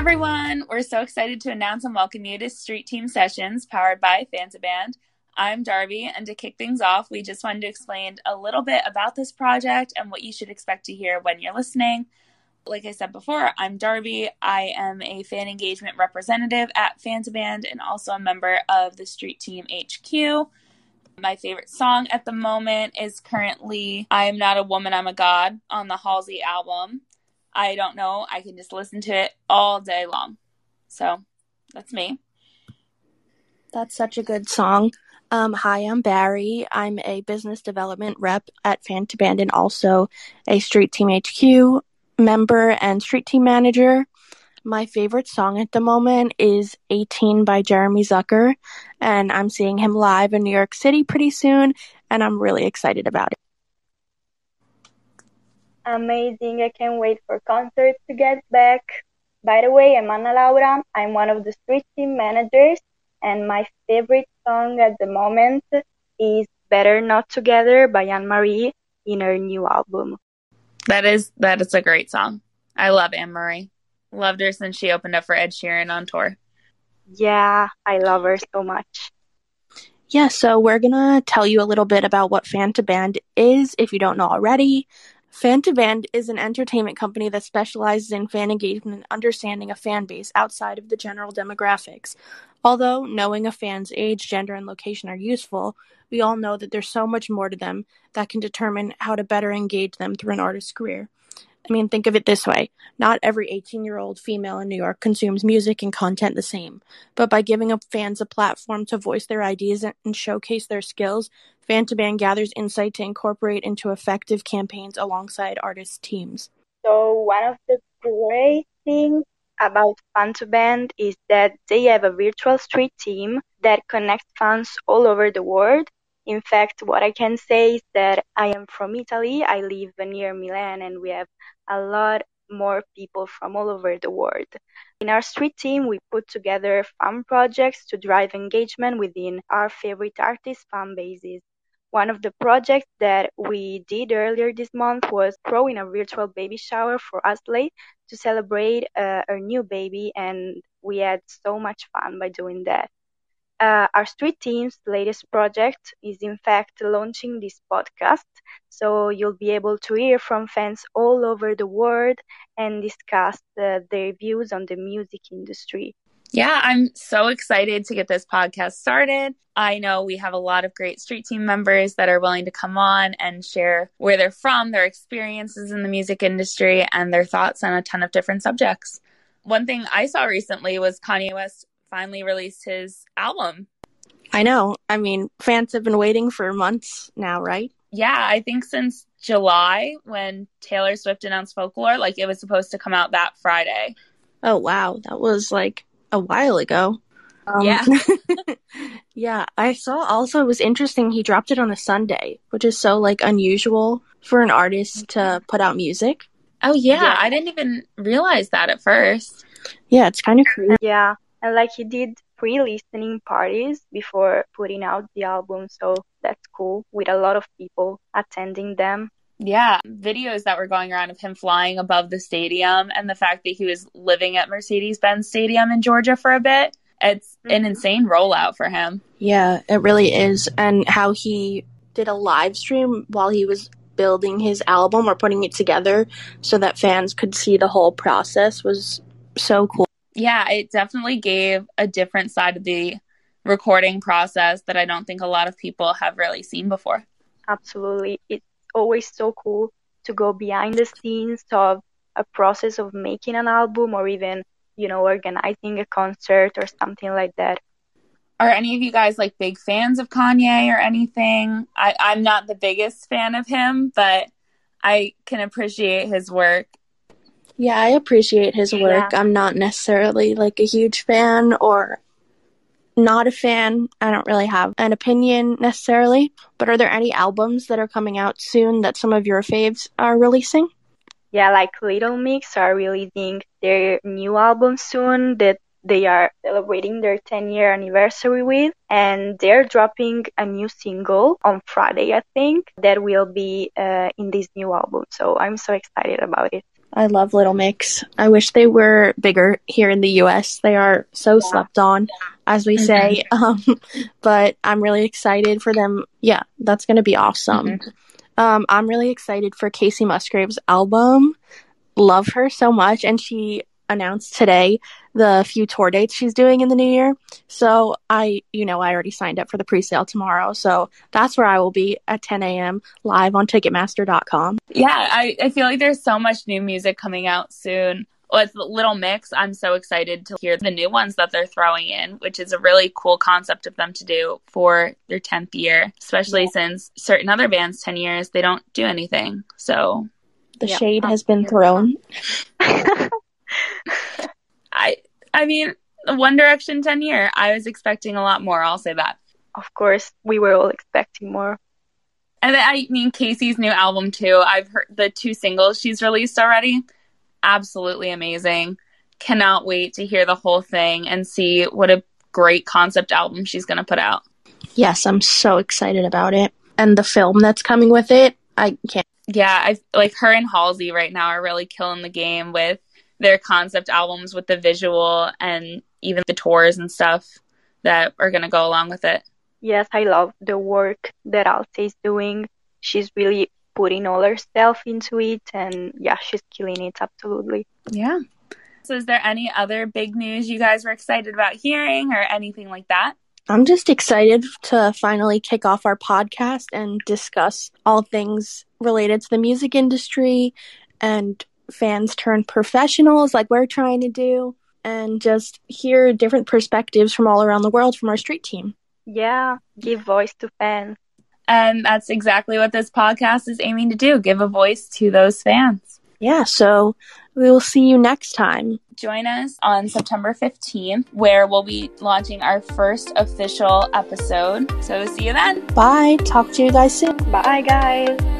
everyone! We're so excited to announce and welcome you to Street Team Sessions powered by Fan to Band. I'm Darby, and to kick things off, we just wanted to explain a little bit about this project and what you should expect to hear when you're listening. Like I said before, I'm Darby. I am a fan engagement representative at Fan to Band and also a member of the Street Team HQ. My favorite song at the moment is currently I Am Not a Woman, I'm a God on the Halsey album. I don't know. I can just listen to it all day long. So that's me. That's such a good song. Um, hi, I'm Bari. I'm a business development rep at Fan to Band and also a Street Team HQ member and Street Team manager. My favorite song at the moment is 18 by Jeremy Zucker, and I'm seeing him live in New York City pretty soon, and I'm really excited about it. Amazing. I can't wait for concerts to get back. By the way, I'm Annalaura. I'm one of the street team managers, and my favorite song at the moment is Better Not Together by Anne Marie in her new album. That is that is a great song. I love Anne Marie. Loved her since she opened up for Ed Sheeran on tour. Yeah, I love her so much. Yeah, so we're gonna tell you a little bit about what Fan to Band is if you don't know already. Fan to Band is an entertainment company that specializes in fan engagement and understanding a fan base outside of the general demographics. Although knowing a fan's age, gender, and location are useful, we all know that there's so much more to them that can determine how to better engage them through an artist's career. I mean, think of it this way not every 18 year old female in New York consumes music and content the same, but by giving up fans a platform to voice their ideas and showcase their skills, Fan to Band gathers insight to incorporate into effective campaigns alongside artist teams. So, one of the great things about Fan to Band is that they have a virtual street team that connects fans all over the world. In fact, what I can say is that I am from Italy. I live near Milan, and we have a lot more people from all over the world. In our street team, we put together fan projects to drive engagement within our favorite artists' fan bases. One of the projects that we did earlier this month was throwing a virtual baby shower for Ashley to celebrate uh, our new baby, and we had so much fun by doing that. Uh, our street team's latest project is, in fact, launching this podcast. So you'll be able to hear from fans all over the world and discuss uh, their views on the music industry. Yeah, I'm so excited to get this podcast started. I know we have a lot of great street team members that are willing to come on and share where they're from, their experiences in the music industry, and their thoughts on a ton of different subjects. One thing I saw recently was Kanye West finally released his album. I know. I mean, fans have been waiting for months now, right? Yeah, I think since July when Taylor Swift announced Folklore, like it was supposed to come out that Friday. Oh, wow. That was like a while ago. Um, yeah. yeah, I saw also it was interesting he dropped it on a Sunday, which is so like unusual for an artist to put out music. Oh yeah, yeah. I didn't even realize that at first. Yeah, it's kind of crazy. Yeah, and like he did pre-listening parties before putting out the album so that's cool with a lot of people attending them. Yeah videos that were going around of him flying above the stadium and the fact that he was living at mercedes-benz stadium in georgia for a bit. It's mm-hmm. an insane rollout for him. Yeah it really is. And how he did a live stream while he was building his album or putting it together so that fans could see the whole process was so cool yeah, it definitely gave a different side of the recording process that I don't think a lot of people have really seen before. Absolutely. It's always so cool to go behind the scenes of a process of making an album or even, you know, organizing a concert or something like that. Are any of you guys like big fans of Kanye or anything? I, I'm not the biggest fan of him, but I can appreciate his work yeah, I appreciate his work. Yeah. I'm not necessarily like a huge fan or not a fan. I don't really have an opinion necessarily. But are there any albums that are coming out soon that some of your faves are releasing? Yeah, like Little Mix are releasing their new album soon that they are celebrating their 10 year anniversary with and they're dropping a new single on friday i think that will be uh, in this new album so i'm so excited about it I love Little Mix. I wish they were bigger here in the US. They are so yeah. slept on, as we mm-hmm. say. Um, but I'm really excited for them. Yeah, that's going to be awesome. Mm-hmm. Um, I'm really excited for Kacey Musgraves' album. Love her so much. And she announced today the few tour dates she's doing in the new year. So I, you know, I already signed up for the pre-sale tomorrow. So that's where I will be at 10 a.m. live on Ticketmaster.com. Yeah, I, I feel like there's so much new music coming out soon. With Little Mix, I'm so excited to hear the new ones that they're throwing in, which is a really cool concept of them to do for their 10th year, especially yeah. since certain other bands 10 years, they don't do anything. So the shade has been thrown. I I mean, One Direction 10 year, I was expecting a lot more. I'll say that. Of course, we were all expecting more. And I mean, Kacey's new album too. I've heard the two singles she's released already. Absolutely amazing. Cannot wait to hear the whole thing and see what a great concept album she's going to put out. Yes, I'm so excited about it. And the film that's coming with it, I can't. Yeah, I like her and Halsey right now are really killing the game with their concept albums with the visual and even the tours and stuff that are going to go along with it. Yes, I love the work that Halsey is doing. She's really putting all herself into it, and yeah, she's killing it absolutely. Yeah. So, is there any other big news you guys were excited about hearing or anything like that? I'm just excited to finally kick off our podcast and discuss all things related to the music industry and fans turn professionals like we're trying to do and just hear different perspectives from all around the world from our street team. Yeah, give voice to fans. And that's exactly what this podcast is aiming to do give a voice to those fans. Yeah, so we will see you next time. Join us on September 15th, where we'll be launching our first official episode. So see you then. Bye. Talk to you guys soon. Bye, guys.